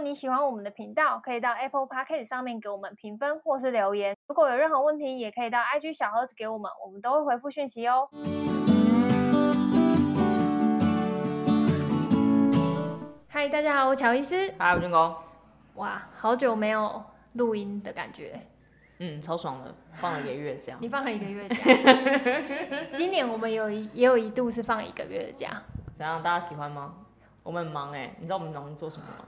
果你喜欢我们的频道，可以到 Apple Podcast 上面给我们评分或是留言。如果有任何问题，也可以到 IG 小盒子给我们，我们都会回复讯息哦。嗨，大家好，我乔伊斯。嗨，我军哥。哇，好久没有录音的感觉。嗯，超爽的，放了一个月假。你放了一个月假。今年我们有一也有一度是放一个月的假。怎样？大家喜欢吗？我们很忙哎，你知道我们忙做什么吗？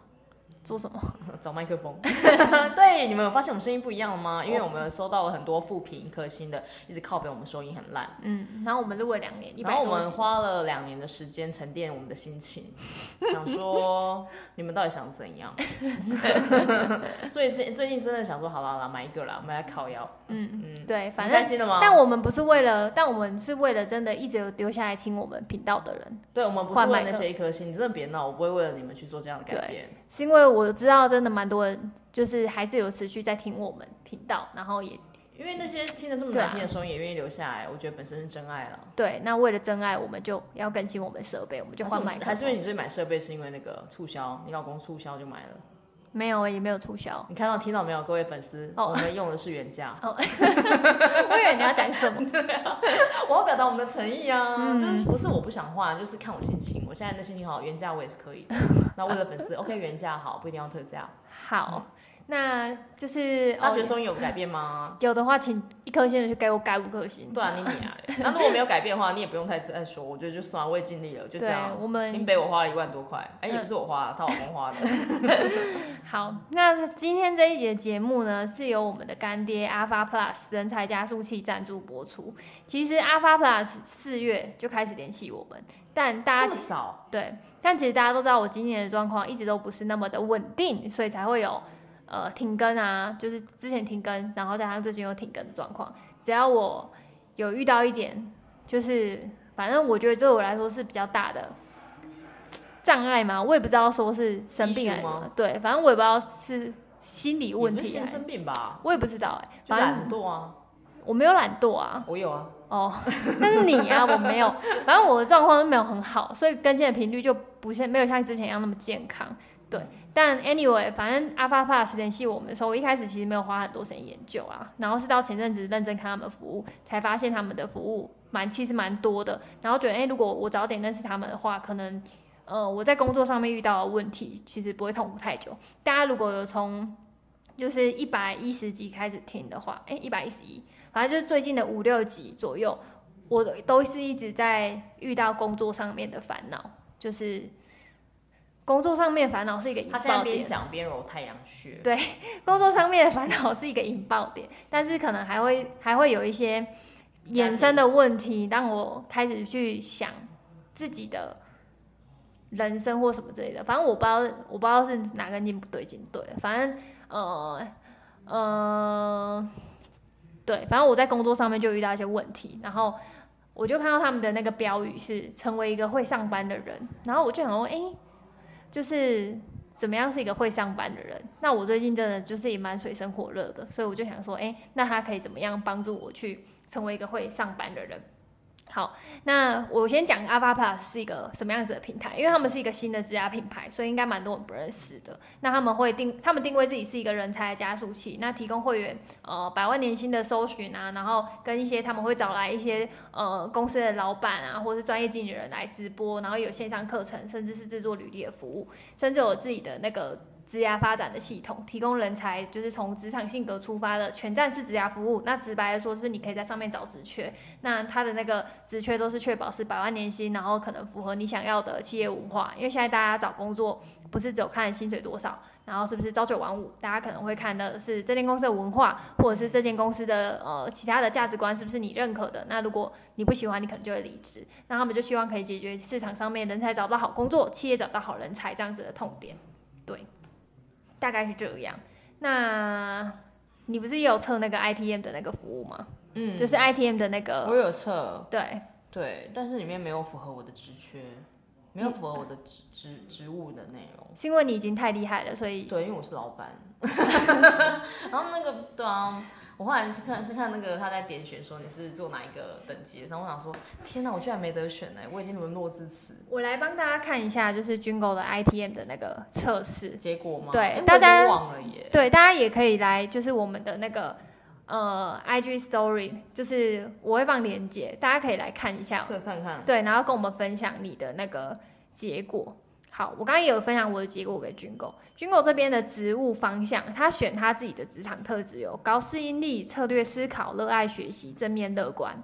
做什么？找麦克风。对，你们有发现我们声音不一样了吗？因为我们收到了很多负评，一颗星的，一直靠北我们收音很烂。嗯，然后我们录了两年，然后我们花了两年的时间沉淀我们的心情，想说你们到底想怎样？最近最近真的想说，好啦好啦，买一个啦，我们来烤窑。嗯嗯，对，反正开心的吗？但我们不是为了，但我们是为了真的一直有留下来听我们频道的人。对，我们不是为了那些一颗星，你真的别闹，我不会为了你们去做这样的改变。是因为我知道真的蛮多人，就是还是有持续在听我们频道，然后也因为那些听的这么难听的声音也愿意留下来，我觉得本身是真爱了。对，那为了真爱，我们就要更新我们设备，我们就换买。还是因为你最近买设备是因为那个促销，你老公促销就买了？没有，也没有促销。你看到听到没有，各位粉丝，oh. 我们用的是原价。Oh. 我以为你要讲什么？对啊，我要表达我们的诚意啊，嗯、就是不是我不想换，就是看我心情。我现在的心情好，原价我也是可以的。那为了粉丝，OK，原价好，不一定要特价。好。那就是他觉得声音有改变吗？有的话，请一颗星的去给我改五颗星。对啊，你你啊。那如果没有改变的话，你也不用太再说。我觉得就算了，我也尽力了，就这样。我们林北我花了一万多块，哎、欸，也不是我花，他老公花的。好，那今天这一集的节目呢，是由我们的干爹 Alpha Plus 人才加速器赞助播出。其实 Alpha Plus 四月就开始联系我们，但大家这么早对，但其实大家都知道我今年的状况一直都不是那么的稳定，所以才会有。呃，停更啊，就是之前停更，然后加上最近又停更的状况。只要我有遇到一点，就是反正我觉得对我来说是比较大的障碍嘛，我也不知道说是生病还是什么，对，反正我也不知道是心理问题。不是生病吧？我也不知道哎、欸，反正懒惰啊，我没有懒惰啊，我有啊。哦，但是你啊，我没有，反正我的状况都没有很好，所以更新的频率就不像没有像之前一样那么健康。对，但 anyway，反正 Alpha Plus 联系我们的时候，我一开始其实没有花很多时间研究啊，然后是到前阵子认真看他们服务，才发现他们的服务蛮其实蛮多的，然后觉得哎、如果我早点认识他们的话，可能呃我在工作上面遇到的问题其实不会痛苦太久。大家如果有从就是一百一十集开始听的话，哎、一百一十一，反正就是最近的五六集左右，我都是一直在遇到工作上面的烦恼，就是。工作上面烦恼是一个引爆点。他现在边讲边揉太阳穴。对，工作上面的烦恼是一个引爆点，但是可能还会还会有一些衍生的问题，让我开始去想自己的人生或什么之类的。反正我不知道，我不知道是哪根筋不对劲。对，反正呃呃，对，反正我在工作上面就遇到一些问题，然后我就看到他们的那个标语是成为一个会上班的人，然后我就想说，哎、欸。就是怎么样是一个会上班的人？那我最近真的就是也蛮水深火热的，所以我就想说，哎，那他可以怎么样帮助我去成为一个会上班的人？好，那我先讲 Alpha Plus 是一个什么样子的平台，因为他们是一个新的职涯品牌，所以应该蛮多人不认识的。那他们会定，他们定位自己是一个人才的加速器，那提供会员呃百万年薪的搜寻啊，然后跟一些他们会找来一些呃公司的老板啊，或是专业经理人来直播，然后有线上课程，甚至是制作履历的服务，甚至有自己的那个。职涯发展的系统，提供人才就是从职场性格出发的全站式职涯服务。那直白的说，就是你可以在上面找职缺。那他的那个职缺都是确保是百万年薪，然后可能符合你想要的企业文化。因为现在大家找工作不是只有看薪水多少，然后是不是朝九晚五，大家可能会看的是这间公司的文化，或者是这间公司的呃其他的价值观是不是你认可的。那如果你不喜欢，你可能就会离职。那他们就希望可以解决市场上面人才找不到好工作，企业找不到好人才这样子的痛点。对。大概是这样。那你不是也有测那个 ITM 的那个服务吗？嗯，就是 ITM 的那个，我有测。对对，但是里面没有符合我的职缺，没有符合我的职职职务的内容。是因为你已经太厉害了，所以对，因为我是老板。然后那个对啊，我后来是看是看那个他在点选说你是做哪一个等级，然后我想说，天哪，我居然没得选呢，我已经沦落至此。我来帮大家看一下，就是 Jingle 的 ITM 的那个测试结果吗？对，大家忘了耶。对，大家也可以来，就是我们的那个呃 IG Story，就是我会放链接，大家可以来看一下，测看看。对，然后跟我们分享你的那个结果。好，我刚刚也有分享我的结果给军狗，军狗。这边的职务方向，他选他自己的职场特质有高适应力、策略思考、热爱学习、正面乐观、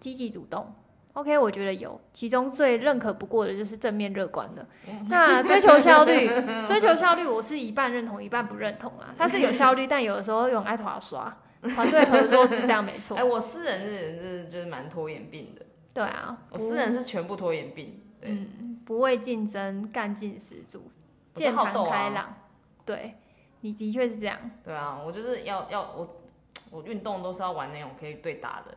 积极主动。OK，我觉得有，其中最认可不过的就是正面乐观的。那追求效率，追求效率，我是一半认同，一半不认同啊。他是有效率，但有的时候用爱拖刷，团队合作是这样没错。哎、欸，我私人是是就是蛮拖延病的。对啊，我私人是全部拖延病。对。嗯不畏竞争，干劲十足，健谈开朗。对，你的确是这样。对啊，我就是要要我我运动都是要玩那种可以对打的，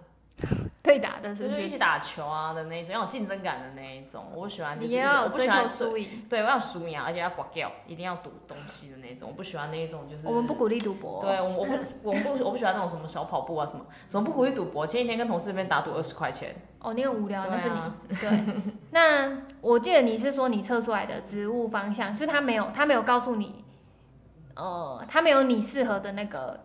对打的是不是？就是一起打球啊的那一种，要有竞争感的那一种。我喜欢就是你要追求输赢，对，我要输赢，而且要挂掉，一定要赌东西的那种。我不喜欢那一种，就是我们不鼓励赌博。对，我我不 我们不我不喜欢那种什么小跑步啊什么，什么不鼓励赌博。前几天跟同事那边打赌二十块钱。哦，你很无聊，那是你。对，那我记得你是说你测出来的植物方向，就是他没有，他没有告诉你，呃，他没有你适合的那个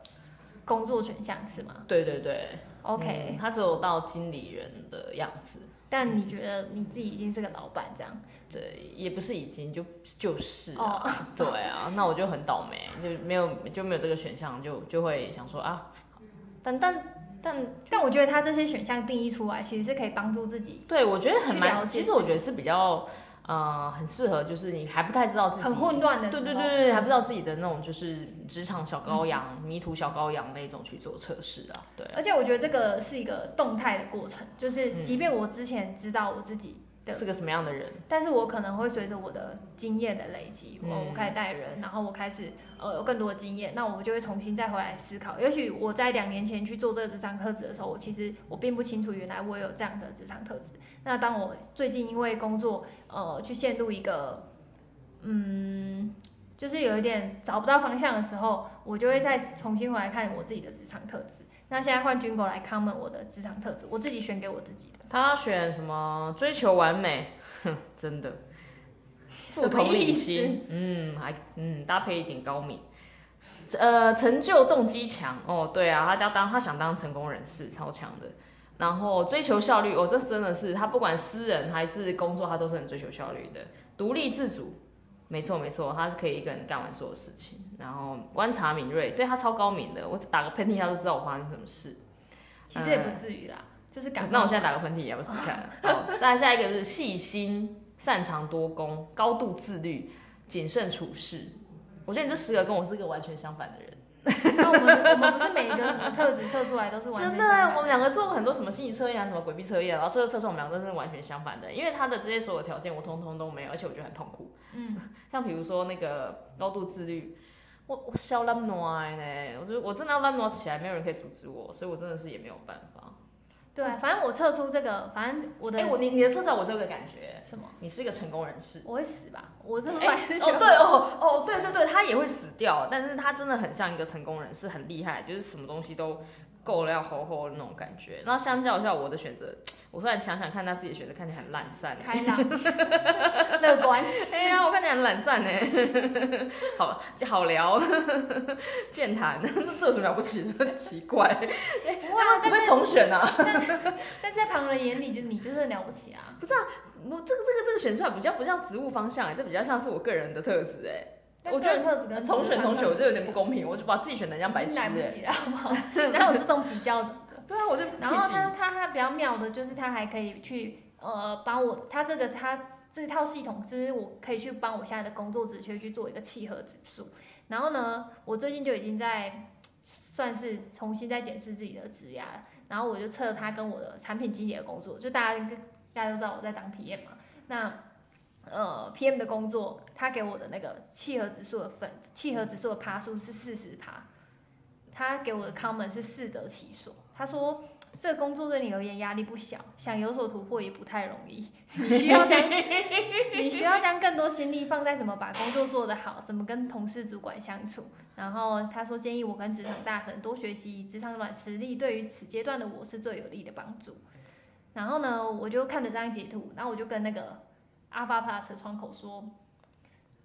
工作选项是吗？对对对，OK，嗯，他只有到经理人的样子。但你觉得你自己已经是个老板这样？对，也不是已经就就是啊，哦，对啊，那我就很倒霉，就没有就没有这个选项，就就会想说啊，但但。但但我觉得他这些选项定义出来，其实是可以帮助自己。对，我觉得很蛮，其实我觉得是比较，呃，很适合，就是你还不太知道自己很混乱的，对对对对，还不知道自己的那种就是职场小羔羊、嗯、迷途小羔羊那种去做测试啊。对啊，而且我觉得这个是一个动态的过程，就是即便我之前知道我自己。是个什么样的人？但是我可能会随着我的经验的累积，我、嗯、我开始带人，然后我开始呃有更多的经验，那我就会重新再回来思考。也许我在两年前去做这个职场特质的时候，我其实我并不清楚原来我有这样的职场特质。那当我最近因为工作呃去陷入一个嗯，就是有一点找不到方向的时候，我就会再重新回来看我自己的职场特质。那现在换 Jingle 来 comment 我的职场特质，我自己选给我自己的。他选什么？追求完美，哼，真的。不同理心，嗯，还嗯搭配一点高敏，呃，成就动机强。哦，对啊，他要当他想当成功人士，超强的。然后追求效率，哦，这真的是他不管私人还是工作，他都是很追求效率的。独立自主。没错没错，他是可以一个人干完所有事情，然后观察敏锐，对他超高明的，我打个喷嚏他都知道我发生什么事。其实也不至于啦，嗯、就是感。那我现在打个喷嚏也，要不试看？好，再来下一个是细心、擅长多功、高度自律、谨慎处事。我觉得你这十个跟我是个完全相反的人。那我们我们不是每一个什么特质测出来都是完全真的，我们两个做过很多什么心理测验啊，什么诡秘测验，然后最后测出我们两个都是完全相反的，因为他的这些所有条件我通通都没有，而且我觉得很痛苦。嗯，像比如说那个高度自律，我我笑烂暖呢，我觉得我真的要烂暖起来，没有人可以阻止我，所以我真的是也没有办法。对，反正我测出这个，反正我的，哎、欸，我你你的测出来，我这个感觉什么？你是一个成功人士。我会死吧？我这是哎、欸，哦对哦哦对对对，他也会死掉，但是他真的很像一个成功人士，很厉害，就是什么东西都够了要吼吼的那种感觉。然后相较一下我的选择，我突然想想看，他自己的选择看起来很懒散，开朗、乐观。哎呀，我看起来很懒散呢。好，好聊，健谈，这这有什么了不起的？奇怪，哎，哇，会不会重选啊？但是在旁人眼里，就你就是很了不起啊。不是啊，我这个这个这个选出来比较不像植物方向哎，这比较像是我个人的特质哎。我觉得特质跟重选重选，我就有点不公平，我就把自己选的像白痴哎。来不好不好？哪有这种比较值的？对啊，我就。然后他他他比较妙的就是他还可以去呃帮我，他这个他这套系统就是我可以去帮我现在的工作职缺去做一个契合指数。然后呢，我最近就已经在算是重新在检视自己的职涯，然后我就测他跟我的产品经理的工作，就大家大家都知道我在当 PM 嘛，那。呃，PM 的工作，他给我的那个契合指数的分，契合指数的趴数是四十趴，他给我的 comment 是适得其所。他说这个工作对你而言压力不小，想有所突破也不太容易。你需要将 你需要将更多心力放在怎么把工作做得好，怎么跟同事主管相处。然后他说建议我跟职场大神多学习职场软实力，对于此阶段的我是最有利的帮助。然后呢，我就看着这张截图，然后我就跟那个 Alpha Plus 的窗口说，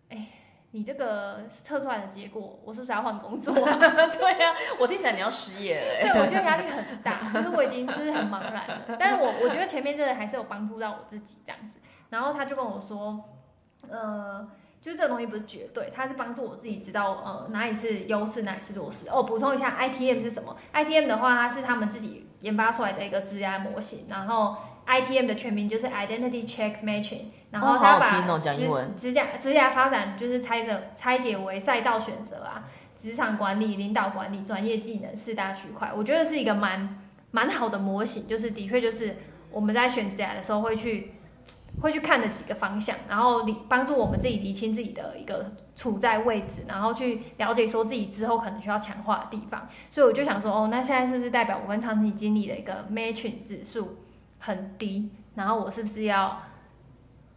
哎。你这个测出来的结果，我是不是要换工作？啊 对呀、啊，我听起来你要失业了。对，我觉得压力很大，就是我已经就是很茫然了。但是我我觉得前面真的还是有帮助到我自己这样子。然后他就跟我说，呃，就是这个东西不是绝对，它是帮助我自己知道呃哪里是优势，哪里是弱势。哦，补充一下，ITM 是什么？ITM 的话，它是他们自己研发出来的一个职涯模型，然后。ITM 的全名就是 Identity Check Matching，然后他把职职涯职涯发展就是拆着拆解为赛道选择啊、职场管理、领导管理、专业技能四大区块，我觉得是一个蛮蛮好的模型，就是的确就是我们在选职涯的时候会去会去看的几个方向，然后理帮助我们自己理清自己的一个处在位置，然后去了解说自己之后可能需要强化的地方，所以我就想说，哦，那现在是不是代表我跟产品经理的一个 Matching 指数？很低，然后我是不是要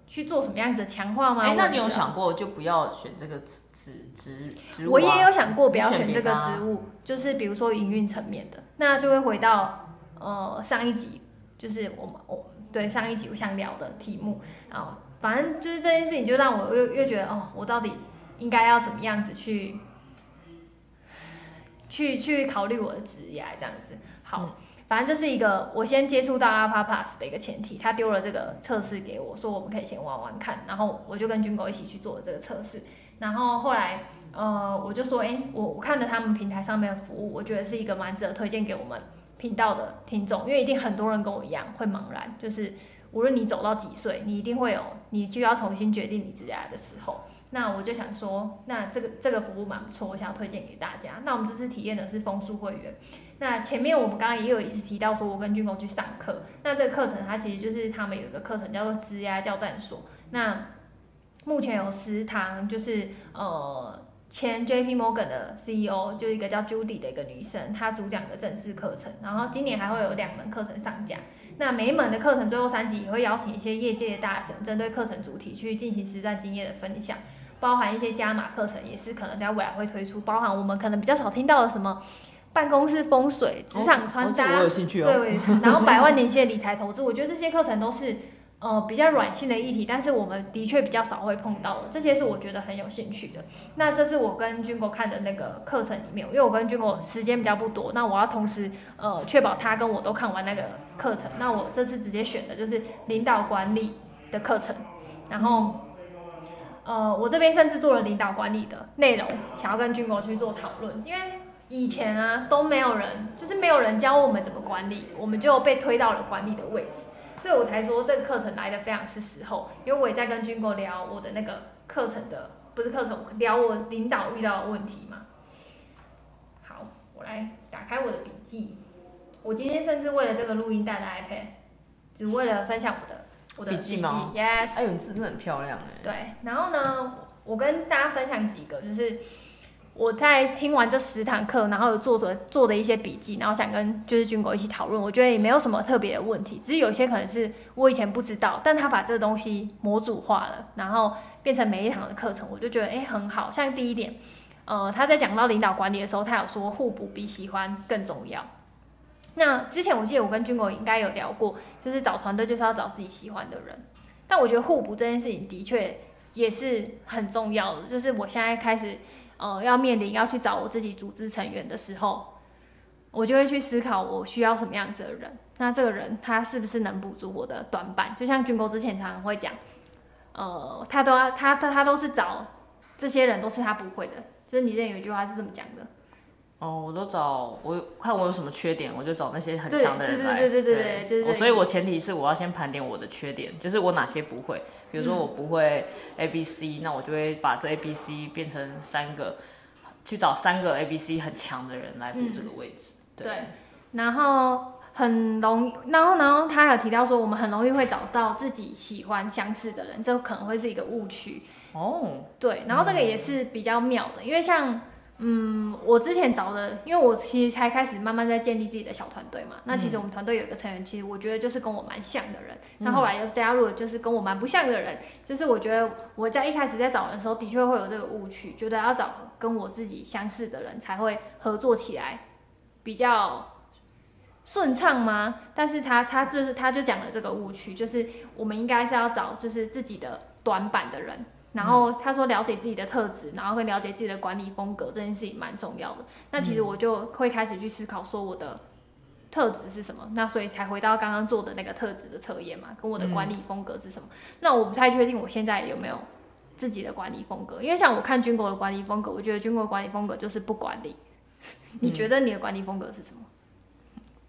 去做什么样子的强化吗？哎、欸，那你有想过就不要选这个职职职我也有想过不要选这个职务，就是比如说营运层面的，那就会回到呃上一集，就是我们我对上一集我想聊的题目啊，反正就是这件事情就让我又又觉得哦，我到底应该要怎么样子去去去考虑我的职业这样子，好。嗯反正这是一个我先接触到 Alpha Plus 的一个前提，他丢了这个测试给我，说我们可以先玩玩看，然后我就跟军狗一起去做了这个测试，然后后来呃我就说，哎，我我看了他们平台上面的服务，我觉得是一个蛮值得推荐给我们频道的听众，因为一定很多人跟我一样会茫然，就是无论你走到几岁，你一定会有你就要重新决定你职业的时候。那我就想说，那这个这个服务蛮不错，我想要推荐给大家。那我们这次体验的是枫树会员。那前面我们刚刚也有一直提到，说我跟军工去上课。那这个课程它其实就是他们有一个课程叫做职涯教战所。那目前有十堂，就是呃前 JP Morgan 的 CEO，就一个叫 Judy 的一个女生，她主讲的正式课程。然后今年还会有两门课程上架。那每一门的课程最后三集也会邀请一些业界的大神，针对课程主题去进行实战经验的分享。包含一些加码课程，也是可能在未来会推出。包含我们可能比较少听到的什么办公室风水、职场穿搭，哦哦、我有兴趣哦。对，然后百万年薪的理财投资，我觉得这些课程都是呃比较软性的议题，但是我们的确比较少会碰到的。这些是我觉得很有兴趣的。那这是我跟军国看的那个课程里面，因为我跟军国时间比较不多，那我要同时呃确保他跟我都看完那个课程。那我这次直接选的就是领导管理的课程，然后。呃，我这边甚至做了领导管理的内容，想要跟军国去做讨论，因为以前啊都没有人，就是没有人教我们怎么管理，我们就被推到了管理的位置，所以我才说这个课程来的非常是时候，因为我也在跟军国聊我的那个课程的，不是课程，聊我领导遇到的问题嘛。好，我来打开我的笔记，我今天甚至为了这个录音带了 iPad，只为了分享我的。我的笔记吗？Yes。哎呦，你字真的很漂亮哎。对，然后呢，我跟大家分享几个，就是我在听完这十堂课，然后有做着做的一些笔记，然后想跟就是军狗一起讨论。我觉得也没有什么特别的问题，只是有些可能是我以前不知道，但他把这个东西模组化了，然后变成每一堂的课程，我就觉得哎、欸、很好。像第一点，呃，他在讲到领导管理的时候，他有说互补比喜欢更重要。那之前我记得我跟军狗应该有聊过，就是找团队就是要找自己喜欢的人。但我觉得互补这件事情的确也是很重要的。就是我现在开始，呃，要面临要去找我自己组织成员的时候，我就会去思考我需要什么样子的人。那这个人他是不是能补足我的短板？就像军狗之前常常会讲，呃，他都要他他他都是找这些人都是他不会的。就是你这有一句话是这么讲的。哦，我都找我看我有什么缺点，我就找那些很强的人来。对对对对对对，就是。所以，我前提是我要先盘点我的缺点，就是我哪些不会。比如说我不会 A B C，、嗯、那我就会把这 A B C 变成三个，去找三个 A B C 很强的人来补这个位置。嗯、对，对。然后很容易，然后然后他还有提到说，我们很容易会找到自己喜欢相似的人，这可能会是一个误区。哦。对，然后这个也是比较妙的，因为像。嗯，我之前找的，因为我其实才开始慢慢在建立自己的小团队嘛。那其实我们团队有一个成员，其实我觉得就是跟我蛮像的人。那、嗯、后来又加入了就是跟我蛮不像的人，就是我觉得我在一开始在找人的时候，的确会有这个误区，觉得要找跟我自己相似的人才会合作起来比较顺畅吗？但是他他就是他就讲了这个误区，就是我们应该是要找就是自己的短板的人。然后他说了解自己的特质，然后跟了解自己的管理风格，这件事情蛮重要的。那其实我就会开始去思考说我的特质是什么，那所以才回到刚刚做的那个特质的测验嘛，跟我的管理风格是什么。那我不太确定我现在有没有自己的管理风格，因为像我看军国的管理风格，我觉得军国管理风格就是不管理。你觉得你的管理风格是什么？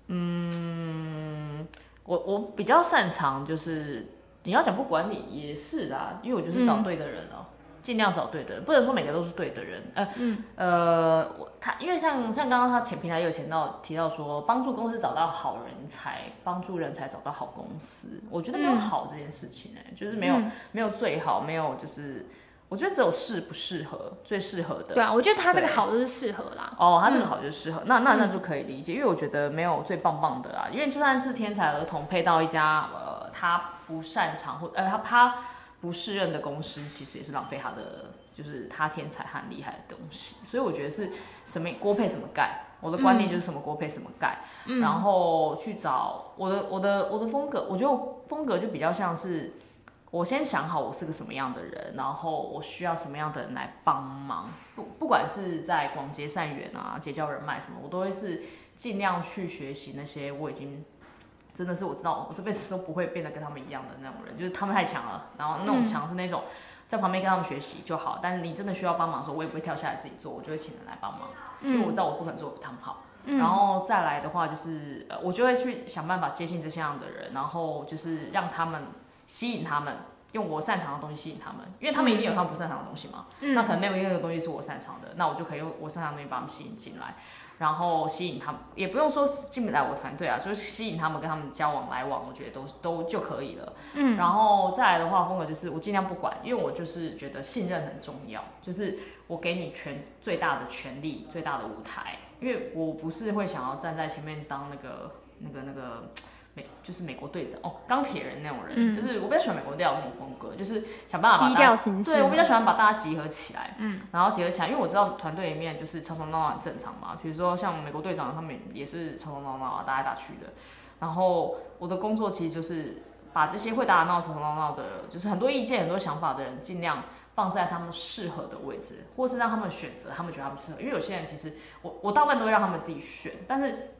嗯，我我比较擅长就是。你要讲不管理也是啦，因为我就是找对的人哦、喔，尽、嗯、量找对的人，不能说每个都是对的人。呃，嗯、呃，我他因为像像刚刚他前平台也有提到提到说，帮助公司找到好人才，帮助人才找到好公司。我觉得没有好这件事情哎、欸，嗯、就是没有、嗯、没有最好，没有就是。我觉得只有适不适合，最适合的。对啊，我觉得他这个好就是适合啦。哦，他这个好就是适合，嗯、那那那就可以理解，因为我觉得没有最棒棒的啦。因为就算是天才儿童配到一家呃他不擅长或呃他他不适任的公司，其实也是浪费他的，就是他天才很厉害的东西。所以我觉得是什么锅配什么盖，我的观念就是什么锅配什么盖，嗯、然后去找我的我的我的风格，我觉得风格就比较像是。我先想好我是个什么样的人，然后我需要什么样的人来帮忙，不不管是在广结善缘啊、结交人脉什么，我都会是尽量去学习那些我已经真的是我知道我这辈子都不会变得跟他们一样的那种人，就是他们太强了，然后那种强是那种在旁边跟他们学习就好，但是你真的需要帮忙的时候，我也不会跳下来自己做，我就会请人来帮忙，因为我知道我不可能做得比他们好。然后再来的话就是，呃，我就会去想办法接近这些样的人，然后就是让他们。吸引他们，用我擅长的东西吸引他们，因为他们一定有他们不擅长的东西嘛。嗯、那可能那个那个东西是我擅长的，那我就可以用我擅长的东西把他们吸引进来，然后吸引他们，也不用说进不来我团队啊，就是吸引他们跟他们交往来往，我觉得都都就可以了。嗯，然后再来的话，风格就是我尽量不管，因为我就是觉得信任很重要，就是我给你全最大的权利，最大的舞台，因为我不是会想要站在前面当那个那个那个。那个美就是美国队长哦，钢铁人那种人，嗯、就是我比较喜欢美国队长那种风格，就是想办法把低调行事。对，我比较喜欢把大家集合起来，嗯，然后集合起来，因为我知道团队里面就是吵吵闹闹很正常嘛。比如说像美国队长他们也是吵吵闹闹啊，打来打去的。然后我的工作其实就是把这些会打打闹闹、吵吵闹闹的，就是很多意见、很多想法的人，尽量放在他们适合的位置，或是让他们选择，他们觉得他们适合。因为有些人其实我我大部分都会让他们自己选，但是。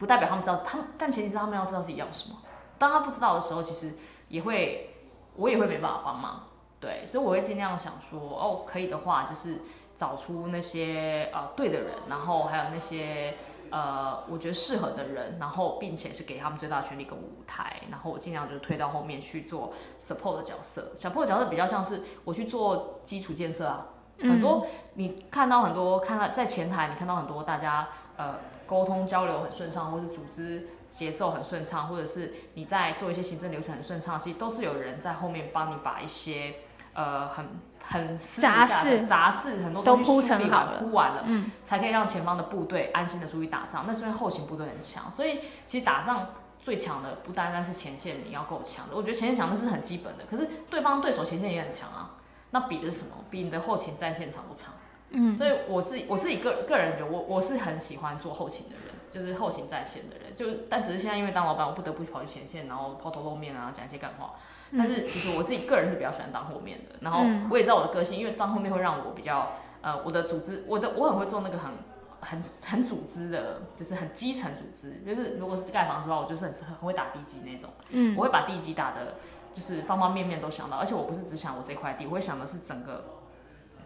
不代表他们知道，他们但前提是他们要知道自己要什么。当他不知道的时候，其实也会，我也会没办法帮忙。对，所以我会尽量想说，哦，可以的话，就是找出那些呃对的人，然后还有那些呃我觉得适合的人，然后并且是给他们最大的权力跟舞台，然后我尽量就是推到后面去做 support 的角色。support 的角色比较像是我去做基础建设啊，很多你看到很多看到在前台，你看到很多大家呃。沟通交流很顺畅，或是组织节奏很顺畅，或者是你在做一些行政流程很顺畅，其实都是有人在后面帮你把一些呃很很杂事杂事很多东西铺成好了，铺完了，嗯，才可以让前方的部队安心的出去打仗。那是因为后勤部队很强，所以其实打仗最强的不单单是前线，你要够强的。我觉得前线强那是很基本的，可是对方对手前线也很强啊。那比的是什么？比你的后勤战线长不长？嗯，所以我是我自己个个人觉得，我我是很喜欢做后勤的人，就是后勤在线的人，就是但只是现在因为当老板，我不得不跑去前线，然后抛头露面啊，讲一些干话。但是其实我自己个人是比较喜欢当后面的，然后我也知道我的个性，因为当后面会让我比较呃，我的组织，我的我很会做那个很很很组织的，就是很基层组织，就是如果是盖房子的话，我就是很很会打地基那种，嗯，我会把地基打的，就是方方面面都想到，而且我不是只想我这块地，我会想的是整个。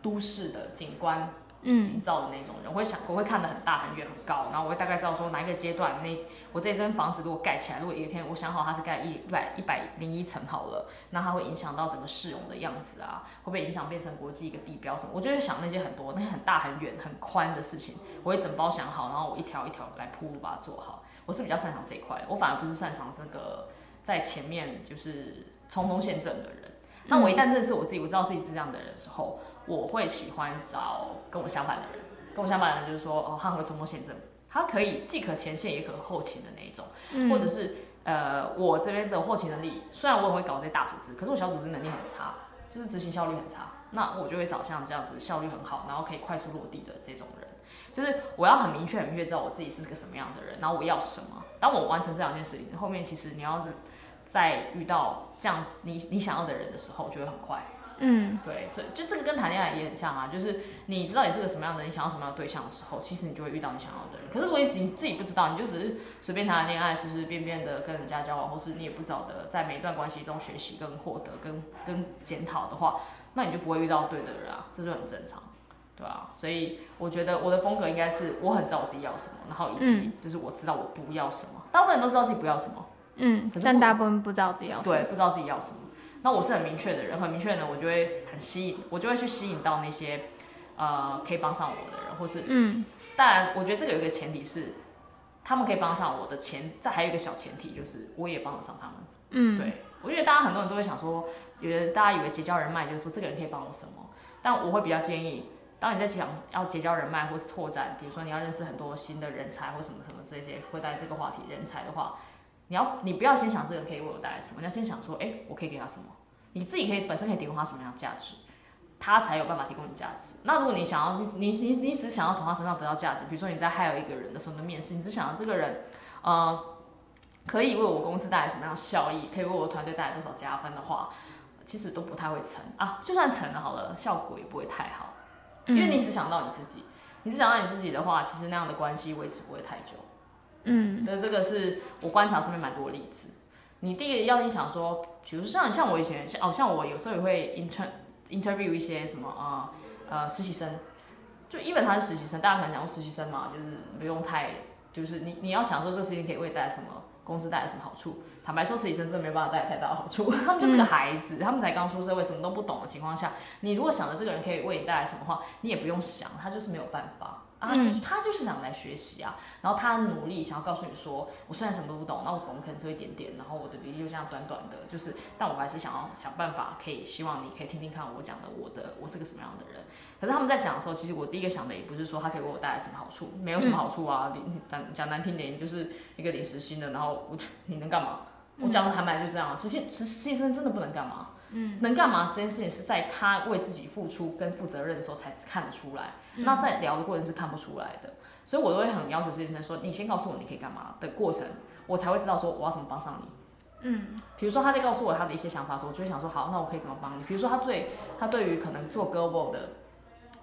都市的景观，嗯，营造的那种人，我会想，我会看得很大、很远、很高，然后我会大概知道说哪一个阶段，那我这间房子如果盖起来，如果有一天我想好它是盖一百一百零一层好了，那它会影响到整个市容的样子啊，会不会影响变成国际一个地标什么？我就会想那些很多那些很大、很远、很宽的事情，我会整包想好，然后我一条一条来铺路把它做好。我是比较擅长这一块，我反而不是擅长这个在前面就是冲锋陷阵的人。嗯、那我一旦认识我自己，我知道自己是这样的人的时候。我会喜欢找跟我相反的人，跟我相反的人就是说，哦，他很会冲锋陷阵，他可以既可前线也可后勤的那一种，嗯、或者是呃，我这边的后勤能力，虽然我也会搞这些大组织，可是我小组织能力很差，就是执行效率很差，那我就会找像这样子效率很好，然后可以快速落地的这种人，就是我要很明确、很明确知道我自己是个什么样的人，然后我要什么。当我完成这两件事情，后面其实你要再遇到这样子你你想要的人的时候，就会很快。嗯，对，所以就这个跟谈恋爱也很像啊，就是你知道你是个什么样的人，你想要什么样的对象的时候，其实你就会遇到你想要的人。可是如果你自己不知道，你就只是随便谈谈恋爱，随随便便的跟人家交往，或是你也不知道的在每一段关系中学习跟获得跟跟检讨的话，那你就不会遇到对的人啊，这就很正常，对啊。所以我觉得我的风格应该是我很知道我自己要什么，然后以及就是我知道我不要什么。大部分人都知道自己不要什么，嗯，可是但大部分不知道自己要什么，对，不知道自己要什么。那我是很明确的人，很明确的，我就会很吸引，我就会去吸引到那些，呃，可以帮上我的人，或是，嗯，当然，我觉得这个有一个前提是，他们可以帮上我的前，再还有一个小前提就是，我也帮得上他们，嗯，对，我觉得大家很多人都会想说，觉得大家以为结交人脉就是说这个人可以帮我什么，但我会比较建议，当你在想要结交人脉或是拓展，比如说你要认识很多新的人才或什么什么这些，会带这个话题人才的话。你要，你不要先想这个可以为我带来什么，你要先想说，哎、我可以给他什么？你自己可以本身可以提供他什么样的价值，他才有办法提供你价值。那如果你想要，你你你只想要从他身上得到价值，比如说你在 hire 一个人的时候的面试，你只想要这个人，呃，可以为我公司带来什么样效益，可以为我团队带来多少加分的话，其实都不太会成啊。就算成了好了，效果也不会太好，因为你只想到你自己，你只想到你自己的话，其实那样的关系维持不会太久。嗯，所以这个是我观察身边蛮多例子。你第一个要你想说，比如说像像我以前像哦，像我有时候也会 inter interview 一些什么啊呃，呃实习生，就因为他是实习生，大家可能讲实习生嘛，就是不用太就是你你要想说这事情可以为带来什么公司带来什么好处。坦白说，实习生真的没有办法带来太大的好处，他们就是个孩子，他们才刚出社会，什么都不懂的情况下，你如果想着这个人可以为你带来什么话，你也不用想，他就是没有办法。他其实他就是想来学习啊，然后他努力想要告诉你说，我虽然什么都不懂，那我懂可能只有一点点，然后我的履历就这样短短的，就是，但我还是想要想办法，可以希望你可以听听看我讲的，我的我是个什么样的人。可是他们在讲的时候，其实我第一个想的也不是说他可以为我带来什么好处，没有什么好处啊。你讲讲难听点，就是一个临时新的，然后我 你能干嘛？我讲的坦白就这样，实习实习生真的不能干嘛。嗯，能干嘛？这件事情是在他为自己付出跟负责任的时候才看得出来。嗯、那在聊的过程是看不出来的，所以我都会很要求这些生说：“你先告诉我你可以干嘛的过程，我才会知道说我要怎么帮上你。”嗯，比如说他在告诉我他的一些想法的时候，我就会想说：“好，那我可以怎么帮你？”比如说他对他对于可能做 Global 的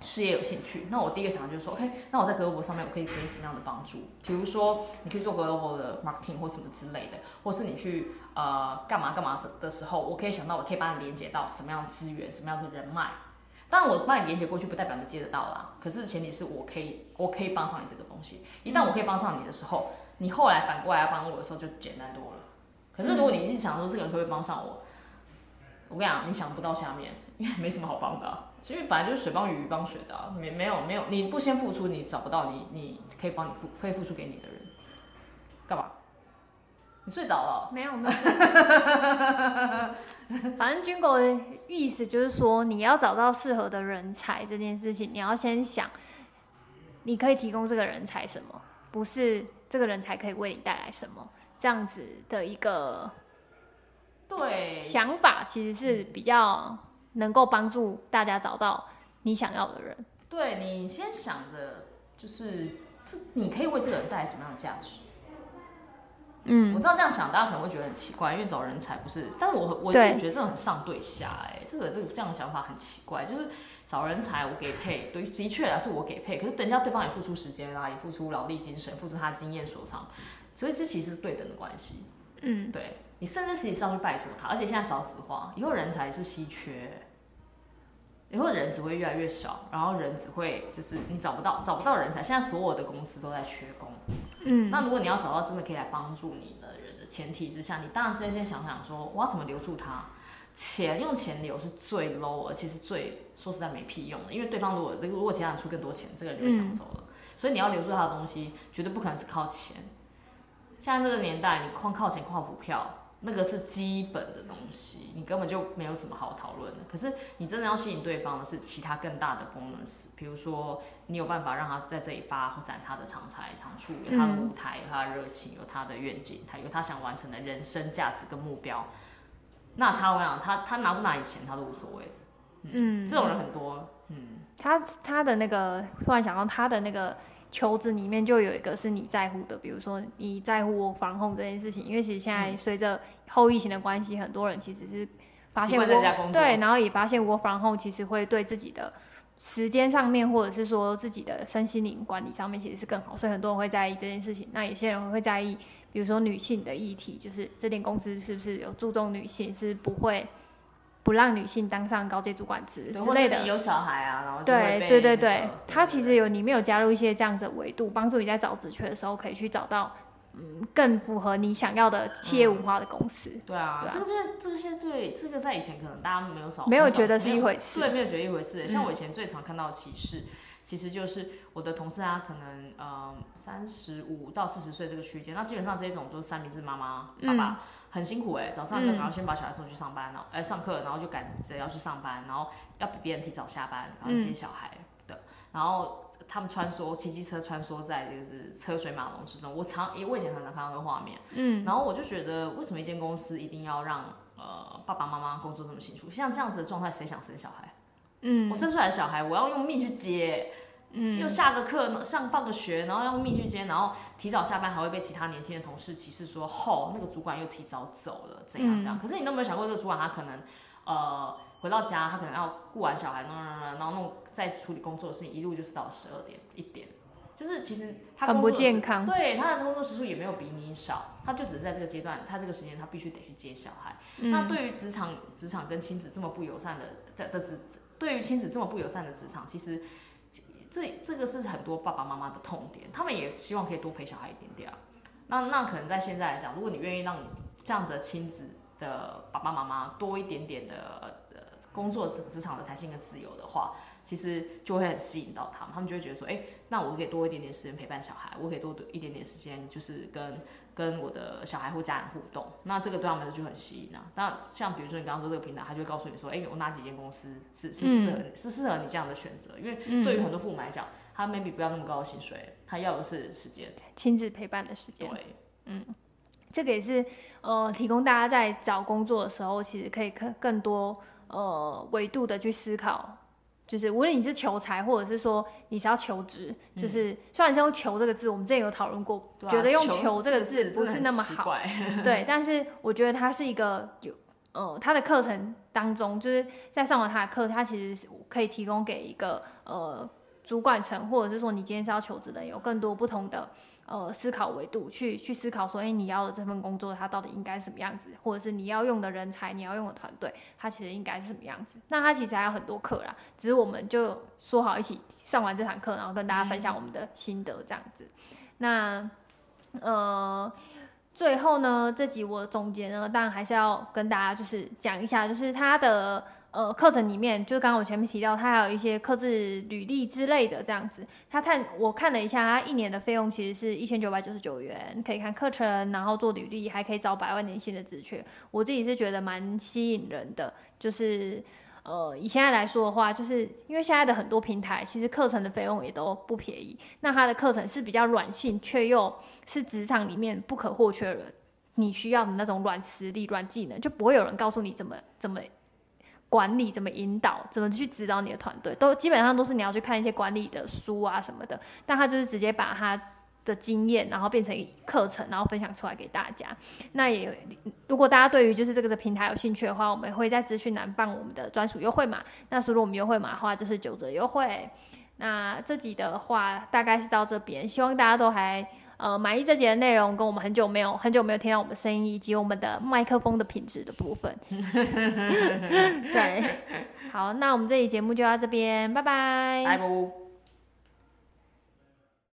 事业有兴趣，那我第一个想的就是说：“OK，那我在 Global 上面我可以给你什么样的帮助？比如说你去做 Global 的 Marketing 或什么之类的，或是你去。”呃，干嘛干嘛的时候，我可以想到，我可以帮你连接到什么样的资源，什么样的人脉。当然，我帮你连接过去，不代表你接得到啦。可是前提是我可以，我可以帮上你这个东西。一旦我可以帮上你的时候，你后来反过来要帮我的时候就简单多了。可是如果你一直想说这个人会不会帮上我，我跟你讲，你想不到下面，因为没什么好帮的。其实本来就是水帮鱼，鱼帮水的啊。没没有没有，你不先付出，你找不到你你可以帮你付可以付出给你的人。干嘛？你睡着了？没有没有。反正军狗的意思就是说，你要找到适合的人才这件事情，你要先想，你可以提供这个人才什么，不是这个人才可以为你带来什么，这样子的一个对想法，其实是比较能够帮助大家找到你想要的人。对，你先想着就是这，你可以为这个人带来什么样的价值？嗯，我知道这样想，大家可能会觉得很奇怪，因为找人才不是，但是我我自己觉得这个很上对下，哎，这个这个这样的想法很奇怪，就是找人才我给配，对，的确啊是我给配，可是等一下对方也付出时间啊，也付出劳力精神，付出他经验所长，所以这其实是对等的关系。嗯，对，你甚至其实是要去拜托他，而且现在少子化，以后人才是稀缺，以后人只会越来越少，然后人只会就是你找不到找不到人才，现在所有的公司都在缺工。嗯，那如果你要找到真的可以来帮助你的人的前提之下，你当然是要先想想说，我要怎么留住他？钱用钱留是最 low，而且是最说实在没屁用的，因为对方如果如果其他人出更多钱，这个人就抢走了。嗯、所以你要留住他的东西，绝对不可能是靠钱。现在这个年代，你光靠钱靠股票，那个是基本的东西，你根本就没有什么好讨论的。可是你真的要吸引对方的是其他更大的 bonus，比如说你有办法让他在这里发展他的长才长处，有他的舞台，有他的热情，有他的愿景，他有他想完成的人生价值跟目标。那他我想他他拿不拿你钱他都无所谓。嗯，这种人很多。嗯，他他的那个突然想到他的那个。求职里面就有一个是你在乎的，比如说你在乎我防控这件事情，因为其实现在随着后疫情的关系，很多人其实是发现我对，然后也发现我防控其实会对自己的时间上面，或者是说自己的身心灵管理上面其实是更好，所以很多人会在意这件事情。那有些人会在意，比如说女性的议题，就是这间公司是不是有注重女性，是不会。不让女性当上高阶主管职之类的，有小孩啊，然后、那个、对对对对，他其实有里面有加入一些这样子的维度，帮助你在找职缺的时候可以去找到嗯更符合你想要的企业文化的公司。嗯、对啊，这些这些对这个在以前可能大家没有少没有觉得是一回事，对，没有觉得一回事。像我以前最常看到的歧视，嗯、其实就是我的同事啊，可能呃三十五到四十岁这个区间，那基本上这一种都是三明治妈妈爸爸。嗯很辛苦哎、欸，早上然后先把小孩送去上班，然后哎上课，然后就赶着要去上班，然后要比别人提早下班，然后接小孩的，嗯、然后他们穿梭骑机车穿梭在就是车水马龙之中，我常我以前常常看到那个画面，嗯，然后我就觉得为什么一间公司一定要让呃爸爸妈妈工作这么辛苦？像这样子的状态，谁想生小孩？嗯，我生出来的小孩，我要用命去接。嗯，又下个课，上放个学，然后用命去接，然后提早下班还会被其他年轻的同事歧视说，吼，那个主管又提早走了，怎样怎样？嗯、可是你都没有想过，这个主管他可能，呃，回到家他可能要顾完小孩弄，然后弄再处理工作的事情，一路就是到十二点一点，就是其实他工作很不健康，对他的工作时数也没有比你少，他就只是在这个阶段，他这个时间他必须得去接小孩。嗯、那对于职场职场跟亲子这么不友善的的的职，对于亲子这么不友善的职场，其实。这这个是很多爸爸妈妈的痛点，他们也希望可以多陪小孩一点点啊。那那可能在现在来讲，如果你愿意让这样的亲子的爸爸妈妈多一点点的呃工作职场的弹性跟自由的话，其实就会很吸引到他们。他们就会觉得说，哎，那我可以多一点点时间陪伴小孩，我可以多一点点时间就是跟。跟我的小孩或家人互动，那这个对他们就很吸引啊。那像比如说你刚刚说这个平台，他就会告诉你说，哎、欸，有哪几间公司是是适合你，嗯、是适合你这样的选择。因为对于很多父母来讲，他 maybe 不要那么高的薪水，他要的是时间，亲子陪伴的时间。对，嗯，这个也是呃，提供大家在找工作的时候，其实可以更更多呃维度的去思考。就是无论你是求财，或者是说你是要求职，嗯、就是虽然是用“求”这个字，我们之前有讨论过，啊、觉得用“求”这个字不是那么好，对。但是我觉得它是一个有，呃，它的课程当中，就是在上完他的课，他其实是可以提供给一个呃主管层，或者是说你今天是要求职的，有更多不同的。呃，思考维度去去思考说，哎、欸，你要的这份工作它到底应该什么样子，或者是你要用的人才，你要用的团队，它其实应该是什么样子？那它其实还有很多课啦，只是我们就说好一起上完这堂课，然后跟大家分享我们的心得这样子。嗯、那呃，最后呢，这集我总结呢，当然还是要跟大家就是讲一下，就是它的。呃，课程里面就刚刚我前面提到，它还有一些客制履历之类的这样子。他看我看了一下，他一年的费用其实是一千九百九十九元，可以看课程，然后做履历，还可以找百万年薪的职缺。我自己是觉得蛮吸引人的，就是呃，以现在来说的话，就是因为现在的很多平台其实课程的费用也都不便宜。那他的课程是比较软性，却又是职场里面不可或缺的，你需要的那种软实力、软技能，就不会有人告诉你怎么怎么。管理怎么引导，怎么去指导你的团队，都基本上都是你要去看一些管理的书啊什么的。但他就是直接把他的经验，然后变成课程，然后分享出来给大家。那也如果大家对于就是这个的平台有兴趣的话，我们会在资讯栏放我们的专属优惠码。那输入我们优惠码的话，就是九折优惠。那这集的话大概是到这边，希望大家都还。呃，满意这节的内容，跟我们很久没有很久没有听到我们的声音，以及我们的麦克风的品质的部分。对，好，那我们这期节目就到这边，拜拜。拜拜。